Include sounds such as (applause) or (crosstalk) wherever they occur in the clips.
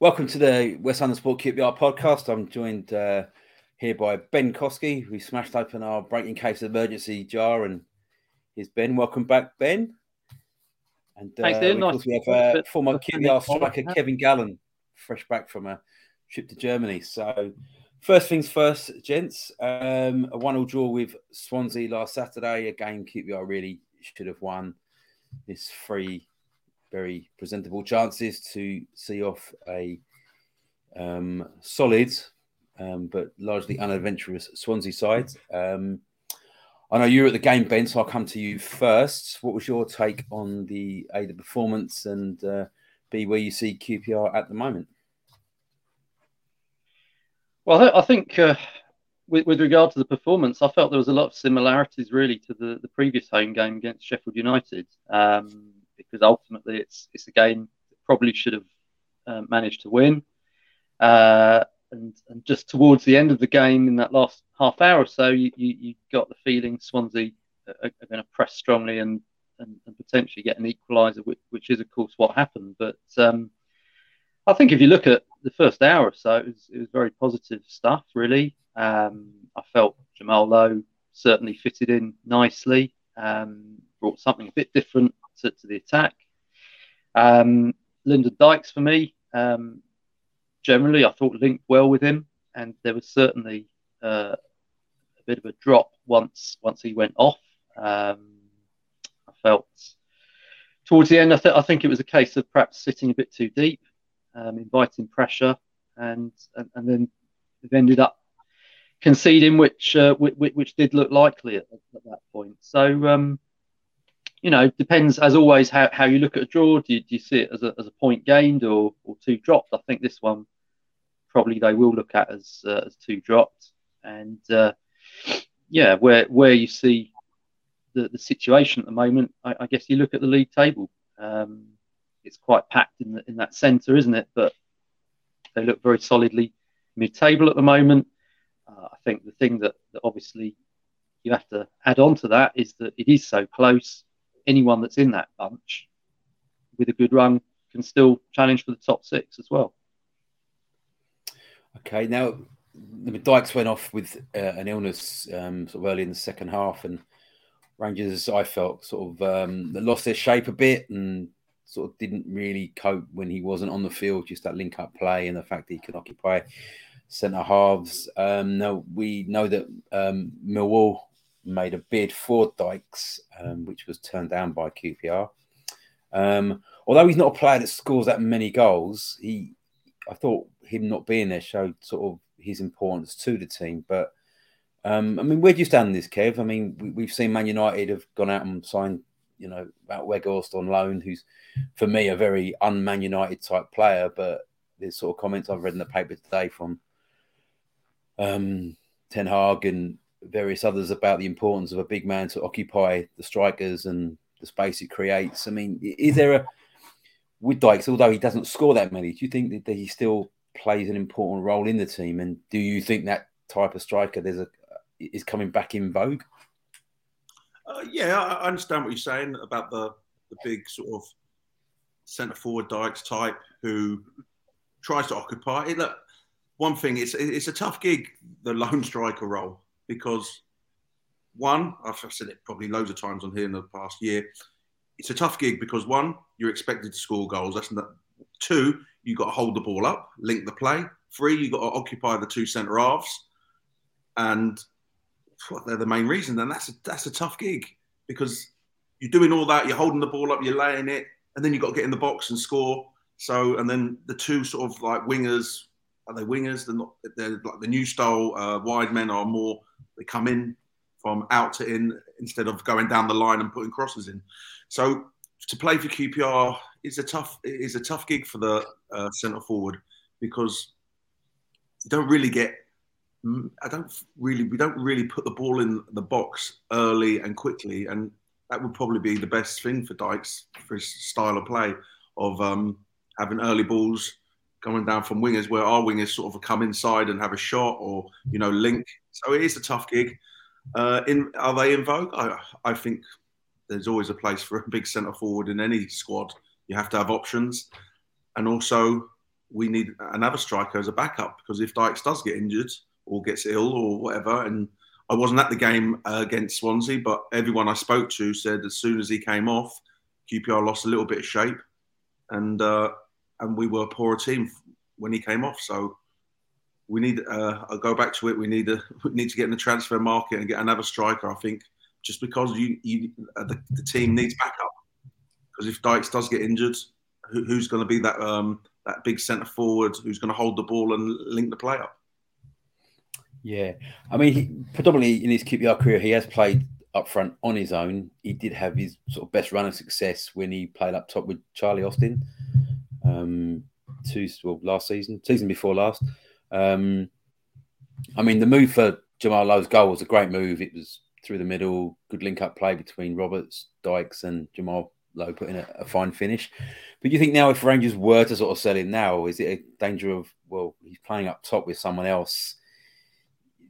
Welcome to the West London Sport QPR podcast. I'm joined uh, here by Ben Kosky, who smashed open our breaking case of emergency jar, and here's Ben. Welcome back, Ben. And uh, Thanks, of Nice we have uh, former. QPR striker Kevin Gallen, fresh back from a trip to Germany. So, first things first, gents. Um, a one-all draw with Swansea last Saturday. A game QPR really should have won. This three very presentable chances to see off a um, solid um, but largely unadventurous Swansea side. Um, I know you were at the game, Ben, so I'll come to you first. What was your take on the A, the performance, and uh, B, where you see QPR at the moment? Well, I think uh, with, with regard to the performance, I felt there was a lot of similarities really to the, the previous home game against Sheffield United, um, because ultimately it's it's a game that probably should have uh, managed to win. Uh, and, and just towards the end of the game, in that last half hour or so, you, you, you got the feeling Swansea are, are going to press strongly and, and, and potentially get an equaliser, which, which is, of course, what happened. But um, I think if you look at the first hour or so, it was, it was very positive stuff, really. Um, I felt Jamal Lowe certainly fitted in nicely, um, brought something a bit different to, to the attack. Um, Dykes, for me, um, generally, I thought linked well with him, and there was certainly uh, a bit of a drop once once he went off. Um, I felt towards the end, I, th- I think it was a case of perhaps sitting a bit too deep, um, inviting pressure, and, and and then they've ended up conceding, which uh, which, which did look likely at, at that point. So. Um, you know, depends as always how, how you look at a draw. Do you, do you see it as a, as a point gained or, or two dropped? I think this one probably they will look at as uh, as two dropped. And uh, yeah, where where you see the, the situation at the moment, I, I guess you look at the league table. Um, it's quite packed in the, in that centre, isn't it? But they look very solidly mid-table at the moment. Uh, I think the thing that, that obviously you have to add on to that is that it is so close anyone that's in that bunch with a good run can still challenge for the top six as well. Okay, now the Dykes went off with uh, an illness um, sort of early in the second half, and Rangers, I felt, sort of um, lost their shape a bit and sort of didn't really cope when he wasn't on the field. Just that link-up play and the fact that he can occupy centre halves. Um, now we know that um, Millwall made a bid for Dykes, um, which was turned down by QPR. Um, although he's not a player that scores that many goals, he, I thought him not being there showed sort of his importance to the team. But Um, I mean, where do you stand on this, Kev? I mean, we, have seen Man United have gone out and signed, you know, Wout Weghorst on loan, who's for me a very un-Man United type player. But there's sort of comments I've read in the paper today from um, Ten Hag and various others about the importance of a big man to occupy the strikers and the space it creates. I mean, is there a with Dykes, although he doesn't score that many, do you think that he still plays an important role in the team? And do you think that type of striker there's a is coming back in vogue? Uh, yeah, I understand what you're saying about the the big sort of centre forward Dykes type who tries to occupy it. Look, one thing it's it's a tough gig, the lone (laughs) striker role, because one, I've said it probably loads of times on here in the past year. It's a tough gig because one, you're expected to score goals. That's not, two, you got to hold the ball up, link the play. Three, you got to occupy the two centre halves, and well, they're the main reason. Then that's a, that's a tough gig because you're doing all that, you're holding the ball up, you're laying it, and then you've got to get in the box and score. So, and then the two sort of like wingers, are they wingers? They're not. They're like the new style uh, wide men are more. They come in from out to in instead of going down the line and putting crosses in. So to play for QPR is a tough is a tough gig for the uh, centre forward because you don't really get. I don't really. We don't really put the ball in the box early and quickly, and that would probably be the best thing for Dykes for his style of play of um, having early balls coming down from wingers, where our wingers sort of come inside and have a shot or you know link. So it is a tough gig. Uh, in are they in vogue? I, I think there's always a place for a big centre forward in any squad. You have to have options, and also we need another striker as a backup because if Dykes does get injured or gets ill or whatever, and I wasn't at the game uh, against Swansea, but everyone I spoke to said as soon as he came off, QPR lost a little bit of shape, and uh, and we were a poorer team when he came off. So we need. Uh, I'll go back to it. We need to we need to get in the transfer market and get another striker. I think just because you, you uh, the, the, team needs backup. Because if Dykes does get injured, who, who's going to be that um, that big centre forward who's going to hold the ball and link the play up? Yeah, I mean, he, predominantly in his QPR career, he has played up front on his own. He did have his sort of best run of success when he played up top with Charlie Austin, um, two well last season, season before last. Um, I mean, the move for Jamal Lowe's goal was a great move. It was through the middle, good link up play between Roberts, Dykes, and Jamal Lowe putting a, a fine finish. But you think now, if Rangers were to sort of sell him now, is it a danger of well, he's playing up top with someone else?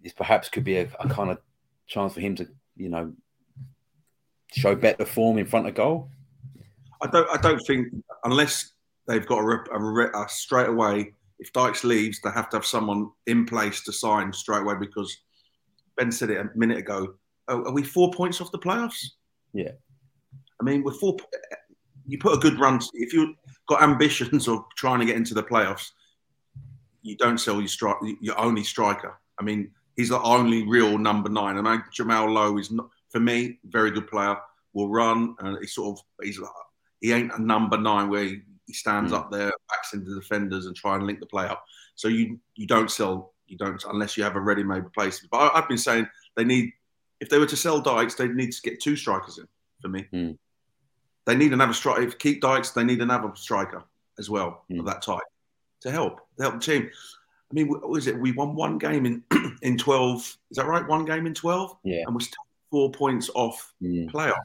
This perhaps could be a, a kind of chance for him to, you know, show better form in front of goal. I don't. I don't think unless they've got a, a, a straight away if Dykes leaves, they have to have someone in place to sign straight away because Ben said it a minute ago. Oh, are we four points off the playoffs? Yeah. I mean, we're four. You put a good run. If you've got ambitions of trying to get into the playoffs, you don't sell your strike. Your only striker. I mean, he's the only real number nine. I I Jamal Lowe is not for me very good player. Will run and he's sort of he's like he ain't a number nine where he, he stands mm. up there, backs into the defenders, and try and link the play up. So you you don't sell you don't unless you have a ready-made replacement. But I, have been saying they need if they were to sell Dykes, they'd need to get two strikers in for me. Mm. They need another striker. If keep Dykes, they need another striker as well mm. of that type to help to help the team. I mean, what is it? We won one game in (clears throat) in twelve. Is that right? One game in twelve. Yeah. And we're still four points off mm. playoff.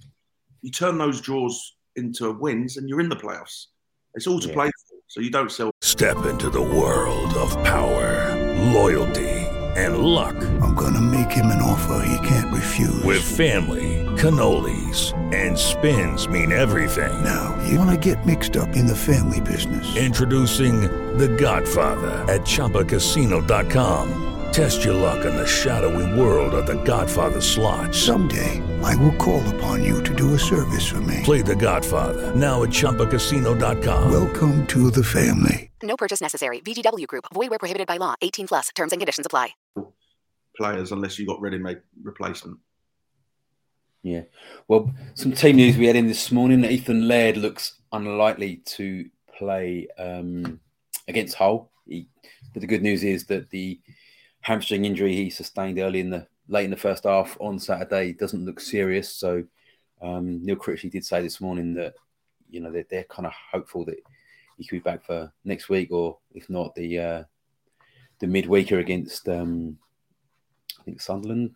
You turn those draws into wins, and you're in the playoffs. It's all to yeah. play for, so you don't sell. Step into the world of power, loyalty, and luck. I'm gonna make him an offer he can't refuse. With family, cannolis, and spins mean everything. Now you wanna get mixed up in the family business? Introducing the Godfather at ChumbaCasino.com. Test your luck in the shadowy world of the Godfather slot. Someday, I will call upon you to do a service for me. Play the Godfather, now at ChumbaCasino.com. Welcome to the family. No purchase necessary. VGW Group. Void where prohibited by law. 18 plus. Terms and conditions apply. Players, unless you got ready-made replacement. Yeah. Well, some team news we had in this morning. Ethan Laird looks unlikely to play um, against Hull. He, but the good news is that the hamstring injury he sustained early in the late in the first half on Saturday doesn't look serious. So um, Neil Critchley did say this morning that you know they're, they're kind of hopeful that he could be back for next week, or if not, the uh, the midweeker against um, I think Sunderland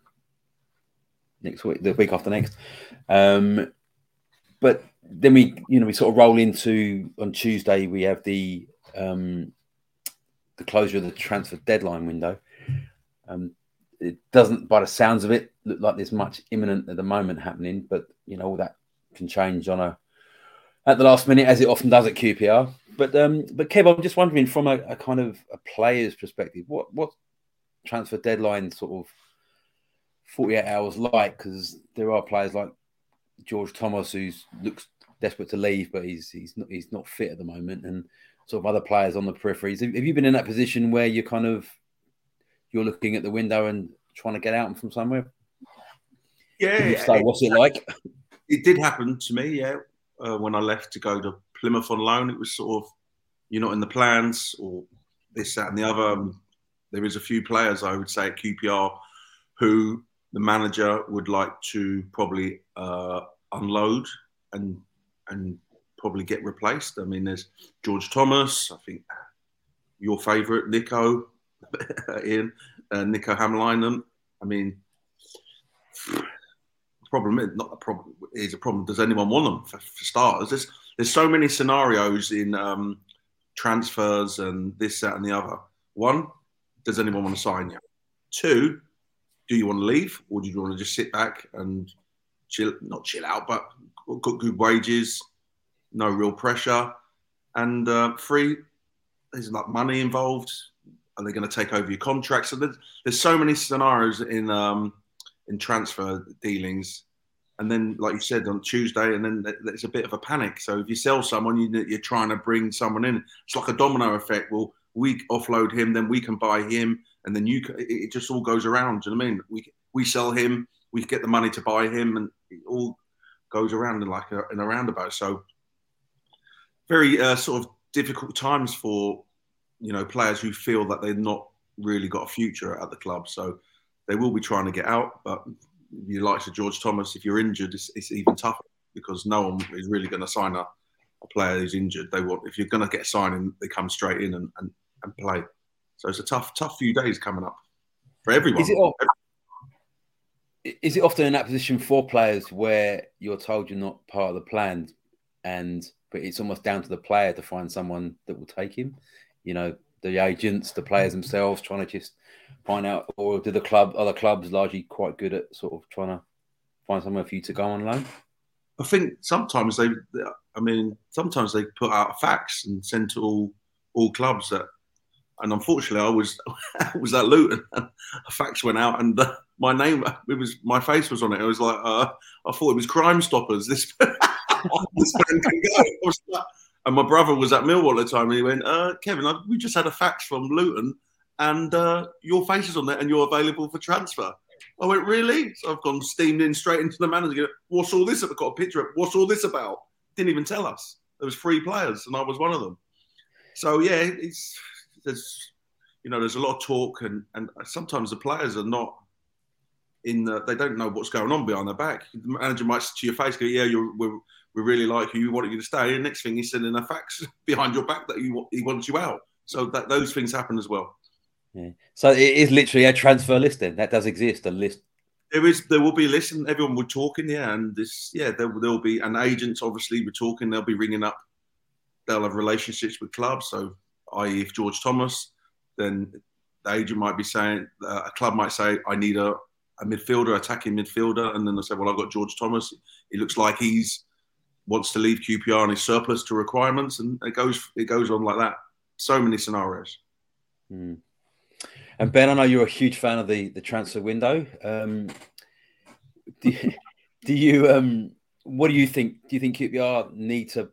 next week, the week after next. Um, but then we, you know, we sort of roll into on Tuesday. We have the um, the closure of the transfer deadline window. Um, it doesn't, by the sounds of it, look like there's much imminent at the moment happening. But you know, all that can change on a at the last minute, as it often does at QPR. But um, but Kev, I'm just wondering from a, a kind of a player's perspective, what what transfer deadline sort of 48 hours like? Because there are players like George Thomas who looks desperate to leave, but he's he's not he's not fit at the moment, and sort of other players on the peripheries. Have you been in that position where you're kind of you're looking at the window and trying to get out from somewhere? Yeah. So, what's it like? It did happen to me. Yeah, uh, when I left to go to Plymouth on loan, it was sort of you're not in the plans or this, that, and the other. Um, there is a few players I would say at QPR who the manager would like to probably uh, unload and and probably get replaced. I mean, there's George Thomas. I think your favourite Nico, (laughs) Ian, uh, Nico Hamalainen. I mean, the problem is not a problem. Is a problem. Does anyone want them for, for starters? There's there's so many scenarios in um, transfers and this, that, and the other. One, does anyone want to sign you? Two, do you want to leave or do you want to just sit back and chill? Not chill out, but got good wages, no real pressure, and uh, three, there's like money involved. Are they going to take over your contract? So there's, there's so many scenarios in um, in transfer dealings. And then, like you said, on Tuesday, and then there's a bit of a panic. So if you sell someone, you, you're trying to bring someone in. It's like a domino effect. Well, we offload him, then we can buy him, and then you. It just all goes around. Do you know what I mean? We we sell him, we get the money to buy him, and it all goes around in like a, in a roundabout. So very uh, sort of difficult times for you know players who feel that they've not really got a future at the club. So they will be trying to get out, but you like to George Thomas, if you're injured, it's, it's even tougher because no one is really going to sign a, a, player who's injured. They want if you're going to get signing, they come straight in and, and, and play. So it's a tough, tough few days coming up for everyone. Is it, is it often in that position for players where you're told you're not part of the plan, and but it's almost down to the player to find someone that will take him? You know, the agents, the players themselves, trying to just find out, or do the club, other clubs largely quite good at sort of trying to find somewhere for you to go on loan? I think sometimes they, I mean, sometimes they put out a fax and send to all all clubs that, and unfortunately, I was (laughs) I was at Luton, a fax went out, and uh, my name, it was my face was on it. It was like uh, I thought it was Crime Stoppers. This (laughs) this man can go. Like, and my brother was at Millwall at the time, and he went, uh, "Kevin, I, we just had a fax from Luton." and uh, your face is on there and you're available for transfer. I went, really? So I've gone steamed in straight into the manager. What's all this? I've got a picture of What's all this about? Didn't even tell us. There was three players and I was one of them. So yeah, it's there's you know there's a lot of talk and and sometimes the players are not in the, they don't know what's going on behind their back. The manager might to your face go, yeah, you're we we really like you. We want you to stay. And next thing he's sending a fax (laughs) behind your back that you, he wants you out. So that those things happen as well. Yeah. So it is literally a transfer list then. That does exist, a list. There is, there will be a list, and everyone will talking, yeah. And this, yeah, there will be, and agents obviously we're talking. They'll be ringing up. They'll have relationships with clubs. So, i.e., if George Thomas, then the agent might be saying, uh, a club might say, I need a, a midfielder, attacking midfielder, and then they said, well, I've got George Thomas. It looks like he's wants to leave QPR and he's surplus to requirements, and it goes, it goes on like that. So many scenarios. Hmm. And Ben, I know you're a huge fan of the the transfer window. Um, (laughs) do, you, do you um, what do you think? Do you think QPR need to,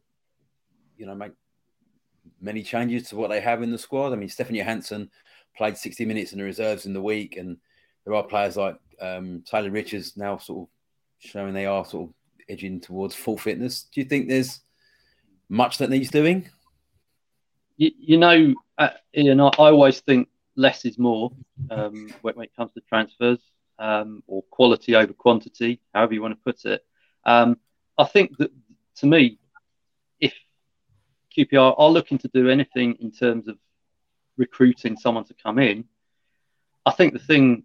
you know, make many changes to what they have in the squad? I mean, Stefan Johansen played 60 minutes in the reserves in the week, and there are players like um, Taylor Richards now sort of showing they are sort of edging towards full fitness. Do you think there's much that needs doing? You, you know, uh, Ian, I, I always think less is more um, when, when, it comes to transfers. um, or quality over quantity, however you want to put it. Um, I think that to me, if QPR are looking to do anything in terms of recruiting someone to come in, I think the thing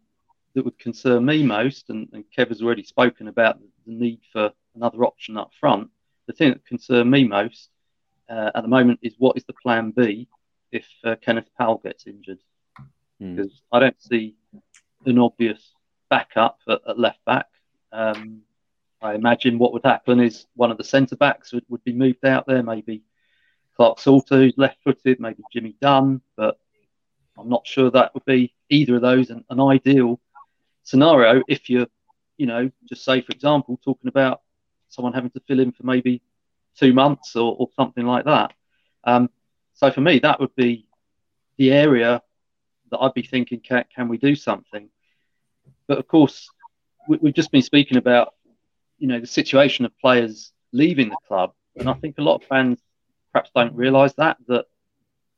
that would concern me most, and, and Kev has already spoken about the need for another option up front. The thing that concerns me most uh, at the moment is what is the plan B if uh, Kenneth Paal gets injured? Hmm. Because I don't see an obvious backup at, at left back. Um, I imagine what would happen is one of the centre backs would, would be moved out there, maybe Clarke-Salter, who's left footed, maybe Jimmy Dunne, but I'm not sure that would be either of those an, an ideal scenario if you're, you know, just say, for example, talking about someone having to fill in for maybe two months or, or something like that. Um, so for me, that would be the area that I'd be thinking, can, can we do something? But of course, we, we've just been speaking about, you know, the situation of players leaving the club. And I think a lot of fans perhaps don't realise that, that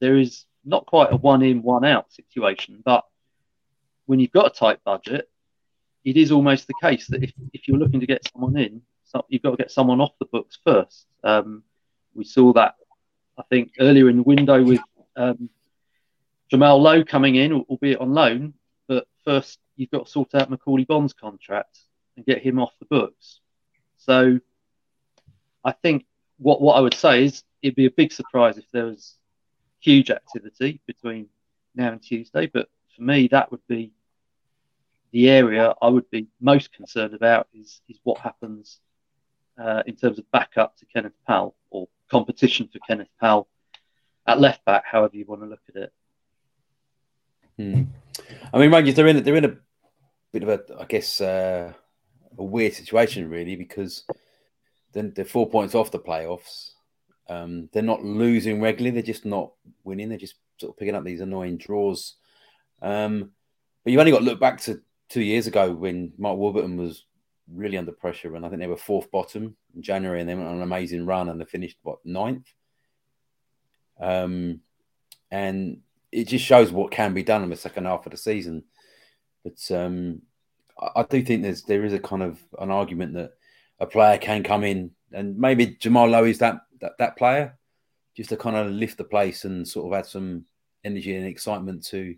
there is not quite a one in, one out situation. But when you've got a tight budget, it is almost the case that if, if you're looking to get someone in, so you've got to get someone off the books first. Um, we saw that, I think, earlier in the window with um, Jamal Lowe coming in, albeit on loan. But first, you've got to sort out Macauley Bonne's contract and get him off the books. So I think what, what I would say is it'd be a big surprise if there was huge activity between now and Tuesday. But for me, that would be the area I would be most concerned about is, is what happens uh, in terms of backup to Kenneth Paal or competition for Kenneth Paal at left back, however you want to look at it. Hmm. I mean, you, they're in they're in a bit of a, I guess, uh, a weird situation really because then they're four points off the playoffs. Um, they're not losing regularly; they're just not winning. They're just sort of picking up these annoying draws. Um, but you've only got to look back to two years ago when Mark Warburton was really under pressure, and I think they were fourth bottom in January, and they went on an amazing run, and they finished what ninth. Um, and it just shows what can be done in the second half of the season. But um, I, I do think there's there is a kind of an argument that a player can come in, and maybe Jamal Lowe is that that, that player, just to kind of lift the place and sort of add some energy and excitement to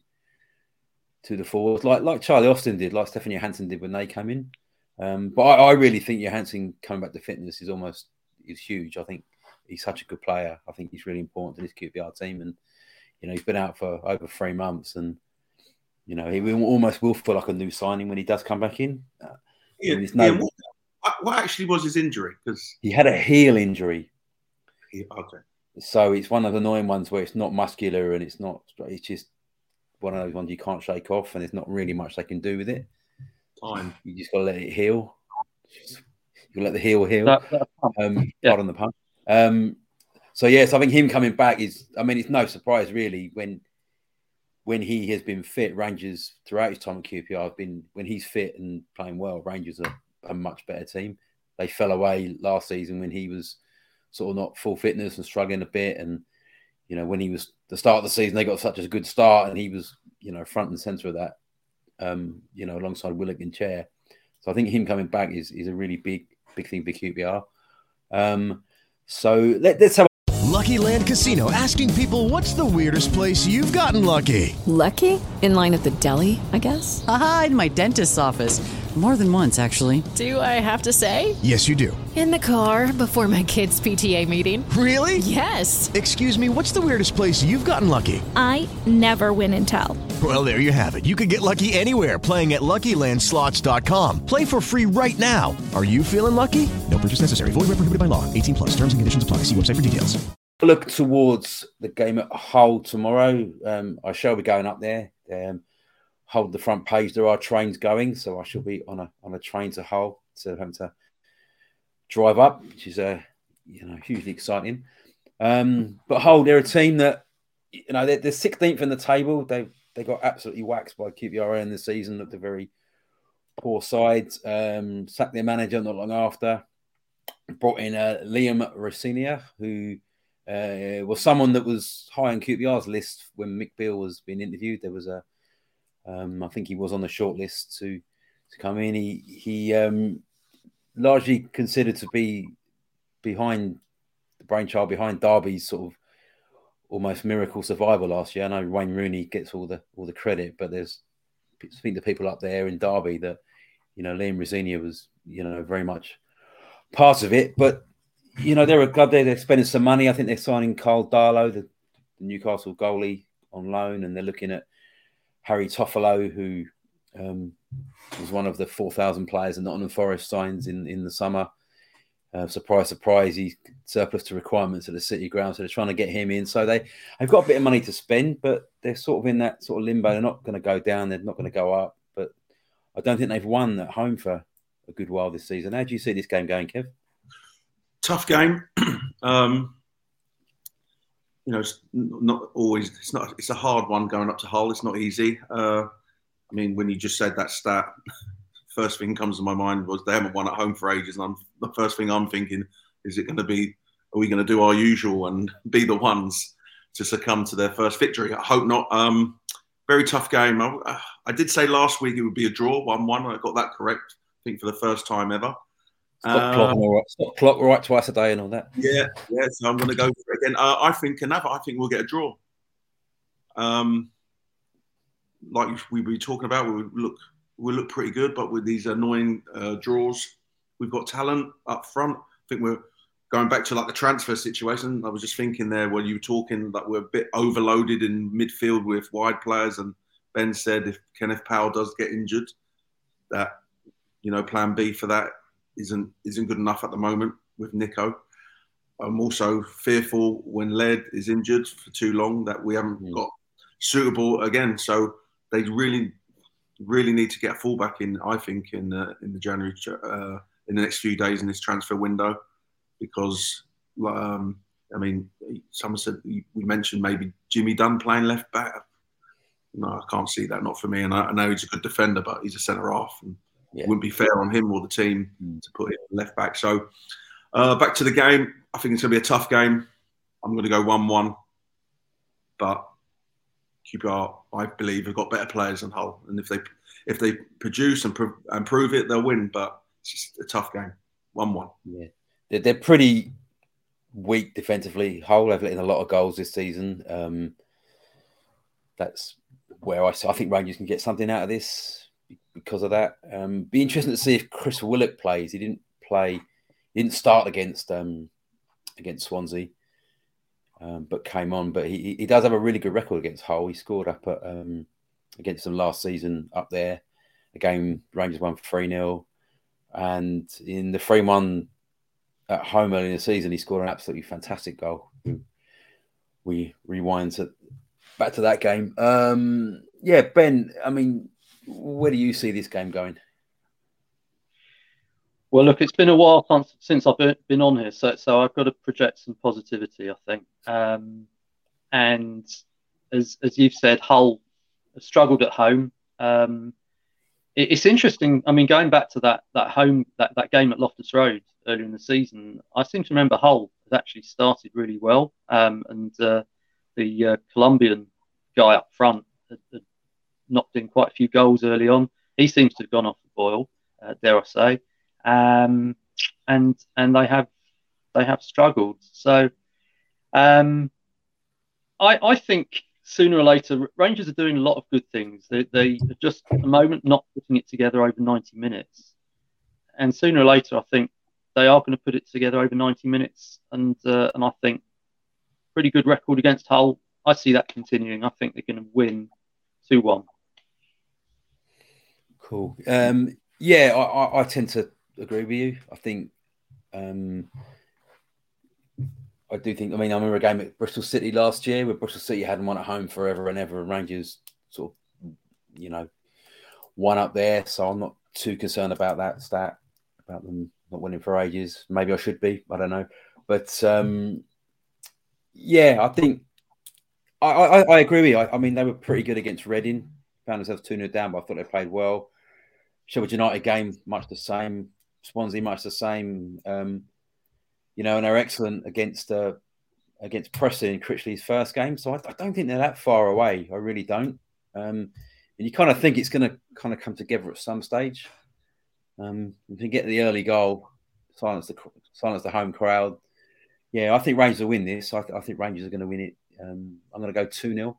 to the forwards, like like Charlie Austin did, like Stefan Johansen did when they came in. Um, but I, I, really think Johansen coming back to fitness is almost is huge. I think he's such a good player. I think he's really important to this QPR team, and you know he's been out for over three months, and you know he will, almost will feel like a new signing when he does come back in. Uh, yeah, no, yeah what, what, actually was his injury? Because he had a heel injury. okay. So it's one of the annoying ones where it's not muscular and it's not. It's just one of those ones you can't shake off, and there's not really much they can do with it. Time. You just got to let it heal. You let the heel heal. That, that, um, yeah. Pardon the pun. Um, so yes, I think him coming back is. I mean, it's no surprise really when when he has been fit. Rangers throughout his time at QPR have been when he's fit and playing well. Rangers are a much better team. They fell away last season when he was sort of not full fitness and struggling a bit. And you know, when he was the start of the season, they got such a good start, and he was you know front and center of that. Um, you know, alongside Willock and Chair. So I think him coming back is is a really big big thing for QPR. Um, so let, us have. Lucky Land Casino asking people, "What's the weirdest place you've gotten lucky?" Lucky in line at the deli, I guess. Aha, in my dentist's office. More than once, actually. Do I have to say? Yes, you do. In the car before my kids' PTA meeting. Really? Yes. Excuse me, what's the weirdest place you've gotten lucky? I never win and tell. Well, there you have it. You can get lucky anywhere playing at LuckyLandSlots.com. Play for free right now. Are you feeling lucky? No purchase necessary. Void where prohibited by law. 18 plus. Terms and conditions apply. See website for details. Look towards the game at Hull tomorrow. Um, I shall be going up there. Um, hold the front page. There are trains going, so I shall be on a on a train to Hull to having to drive up, which is a uh, you know hugely exciting. Um, but Hull, they're a team that you know they're, they're 16th in the table. They they got absolutely waxed by QPR in the season. Looked a very poor side. Um, sacked their manager not long after. Brought in uh, Liam Rosenior, who uh, was someone that was high on QPR's list when Mick Beale was being interviewed. There was a um, I think he was on the shortlist to to come in. He he um, largely considered to be behind the brainchild behind Derby's sort of almost miracle survival last year. I know Wayne Rooney gets all the all the credit, but there's I think the people up there in Derby that you know Liam Rosenior was you know very much part of it. But you know they're a club there. They're spending some money. I think they're signing Karl Darlow, the Newcastle goalie, on loan, and they're looking at Harry Toffolo, who um, was one of the four thousand players that Nottingham Forest signs in in the summer. Uh, surprise, surprise, he's surplus to requirements at the City ground, so they're trying to get him in. So they they've got a bit of money to spend, but they're sort of in that sort of limbo. They're not going to go down, they're not going to go up, but I don't think they've won at home for a good while this season. How do you see this game going, Kev? Tough game. (clears throat) um, you know, it's not always. It's not. It's a hard one going up to Hull. It's not easy. Uh, I mean, when you just said that stat, (laughs) first thing comes to my mind was they haven't won at home for ages, and I'm, the first thing I'm thinking is it going to be, are we going to do our usual and (laughs) be the ones to succumb to their first victory? I hope not. Um, very tough game. I, I, did say last week it would be a draw, one-one. I got that correct. I think for the first time ever. Stop, clock, all right. Stop clock right twice a day and all that. Yeah, yeah. So I'm going to go for it again. Uh, I think another. I think we'll get a draw. Um, like we were talking about, we look we look pretty good, but with these annoying uh, draws, we've got talent up front. I think we're going back to like the transfer situation. I was just thinking there when you were talking that we're a bit overloaded in midfield with wide players, and Ben said if Kenneth Paal does get injured, that you know Plan B for that isn't isn't good enough at the moment with Nico. I'm also fearful when Laird is injured for too long that we haven't mm. got suitable again. So they really really need to get a fullback in. I think in the in the January uh, in the next few days in this transfer window, because um, I mean, someone said we mentioned maybe Jimmy Dunne playing left back. No, I can't see that. Not for me. And I, I know he's a good defender, but he's a centre half, and yeah. it wouldn't be fair on him or the team mm. to put him left back. So uh, back to the game. I think it's going to be a tough game. I'm going to go one-one, but QPR, I believe, have got better players than Hull, and if they if they produce and, pro- and prove it, they'll win. But it's just a tough game, one-one. Yeah, they're, they're pretty weak defensively. Hull have let in a lot of goals this season. Um, that's where I, I think Rangers can get something out of this because of that. Um, be interesting to see if Chris Willock plays. He didn't play. He didn't start against um, against Swansea um, but came on. But he, he does have a really good record against Hull. He scored up at, um, against them last season up there. A game Rangers won 3 0. And in the 3 1 at home early in the season, he scored an absolutely fantastic goal. We rewind to, back to that game. Um, yeah, Ben, I mean, where do you see this game going? Well, look, it's been a while since I've been on here, so so I've got to project some positivity, I think. Um, and as as you've said, Hull struggled at home. Um, it, it's interesting. I mean, going back to that that home that, that game at Loftus Road earlier in the season, I seem to remember Hull had actually started really well, um, and uh, the uh, Colombian guy up front had, had, knocked in quite a few goals early on. He seems to have gone off the boil, uh, dare I say um, and and they have they have struggled. So um, I I think sooner or later Rangers are doing a lot of good things. They they are just at the moment not putting it together over 90 minutes, and sooner or later I think they are going to put it together over 90 minutes, and uh, and I think pretty good record against Hull. I see that continuing. I think they're going to win two one. Cool. Um, yeah, I, I, I, tend to agree with you. I think um, I do think. I mean, I remember a game at Bristol City last year where Bristol City hadn't won at home forever and ever, and Rangers sort of, you know, won up there. So I'm not too concerned about that stat about them not winning for ages. Maybe I should be. I don't know, but um, yeah, I think I, I, I agree with you. I, I, mean, they were pretty good against Reading. Found themselves two 0 down, but I thought they played well. Sheffield United game much the same. Swansea much the same. Um, you know, and they're excellent against uh, against Preston in Critchley's first game. So I, I, don't think they're that far away. I really don't. Um, and you kind of think it's going to kind of come together at some stage. Um, if you get the early goal, silence the silence the home crowd. Yeah, I think Rangers will win this. I, th- I think Rangers are going to win it. Um, I'm going to go two 0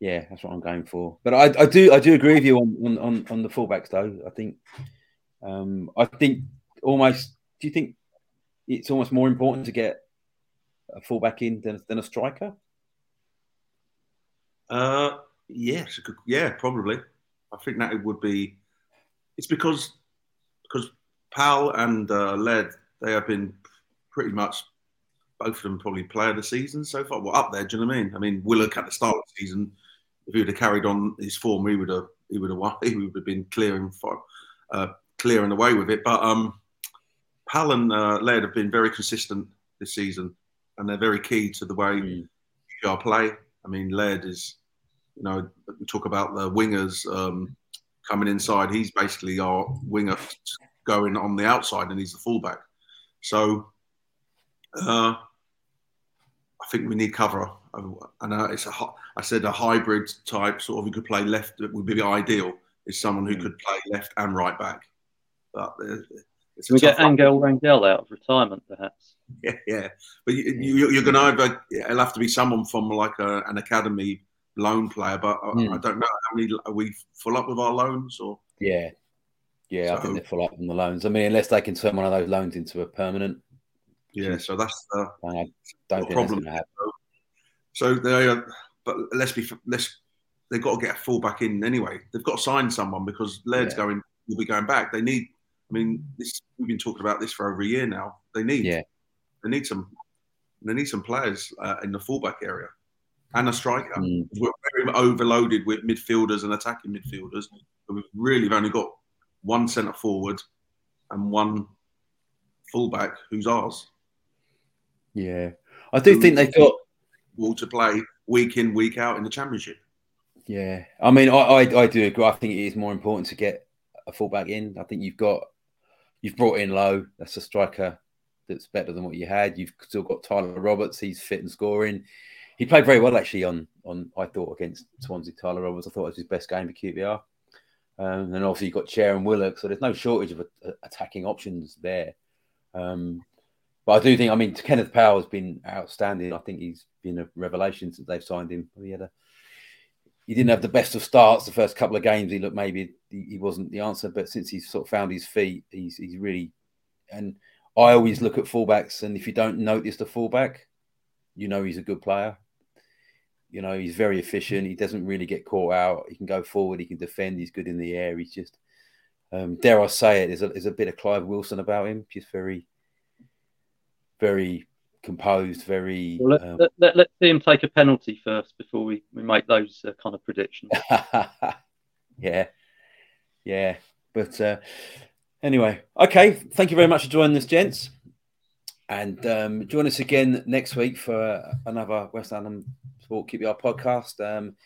Yeah, that's what I'm going for. But I, I do I do agree with you on, on, on the fullbacks though. I think um, I think almost. Do you think it's almost more important to get a fullback in than, than a striker? Uh, yes, yeah, probably. I think that it would be. It's because because Paal and uh, Laird they have been pretty much both of them probably player of the season so far. Well, up there, do you know what I mean? I mean, Willock at the start of the season, if he would have carried on his form, he would have he would have won. (laughs) He would have been clearing for, uh, clearing away with it. But um, Paal and uh, Laird have been very consistent this season, and they're very key to the way mm. you play. I mean, Laird is, you know, we talk about the wingers um, coming inside. He's basically our winger going on the outside, and he's the fullback. So uh, I think we need cover. And it's a, I said a hybrid type, sort of, who could play left would be the ideal. Is someone who hmm. could play left and right back. But uh, it's we get Angel Rangel out of retirement, perhaps. (laughs) Yeah, yeah. But you, are going to either it'll have to be someone from like a, an academy loan player. But I, mm. I, don't know how many are we full up with our loans or. Yeah, yeah. So, I think they're full up on the loans. I mean, unless they can turn one of those loans into a permanent. Yeah, so that's the, I don't problem. So they, are, but let's be let's they've got to get a fullback in anyway. They've got to sign someone because Laird's yeah. going will be going back. They need I mean, this we've been talking about this for over a year now. They need, yeah, they need some, they need some players uh, in the fullback area and a striker. Mm. We're very overloaded with midfielders and attacking midfielders. But we've really only got one centre forward and one fullback who's ours. Yeah, I do think they've got will to play week in week out in the championship. Yeah, I mean, I, I, I do agree. I think it is more important to get a fullback in. I think you've got You've brought in Lowe. That's a striker that's better than what you had. You've still got Tyler Roberts. He's fit and scoring. He played very well actually on on I thought against Swansea. Tyler Roberts. I thought it was his best game for QPR. Um, and obviously you've got Chair and Willock, so there's no shortage of uh, attacking options there. Um, but I do think, I mean, Kenneth Paal has been outstanding. I think he's been a revelation since they've signed him. He had a he didn't have the best of starts the first couple of games. He looked maybe he wasn't the answer, but since he's sort of found his feet, he's he's really. And I always look at fullbacks, and if you don't notice the fullback, you know he's a good player. You know he's very efficient. He doesn't really get caught out. He can go forward. He can defend. He's good in the air. He's just, um, dare I say it, there's a there's a bit of Clive Wilson about him. Just very, very composed, very. Well, let, um... let, us see him take a penalty first before we, we make those uh, kind of predictions. (laughs) yeah, yeah. But uh, anyway, okay. Thank you very much for joining us, gents. And um, join us again next week for another West Ham Sport QPR podcast. Um,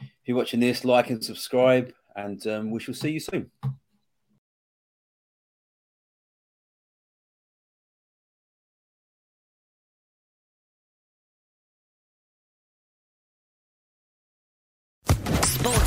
if you're watching this, like and subscribe, and um, we shall see you soon.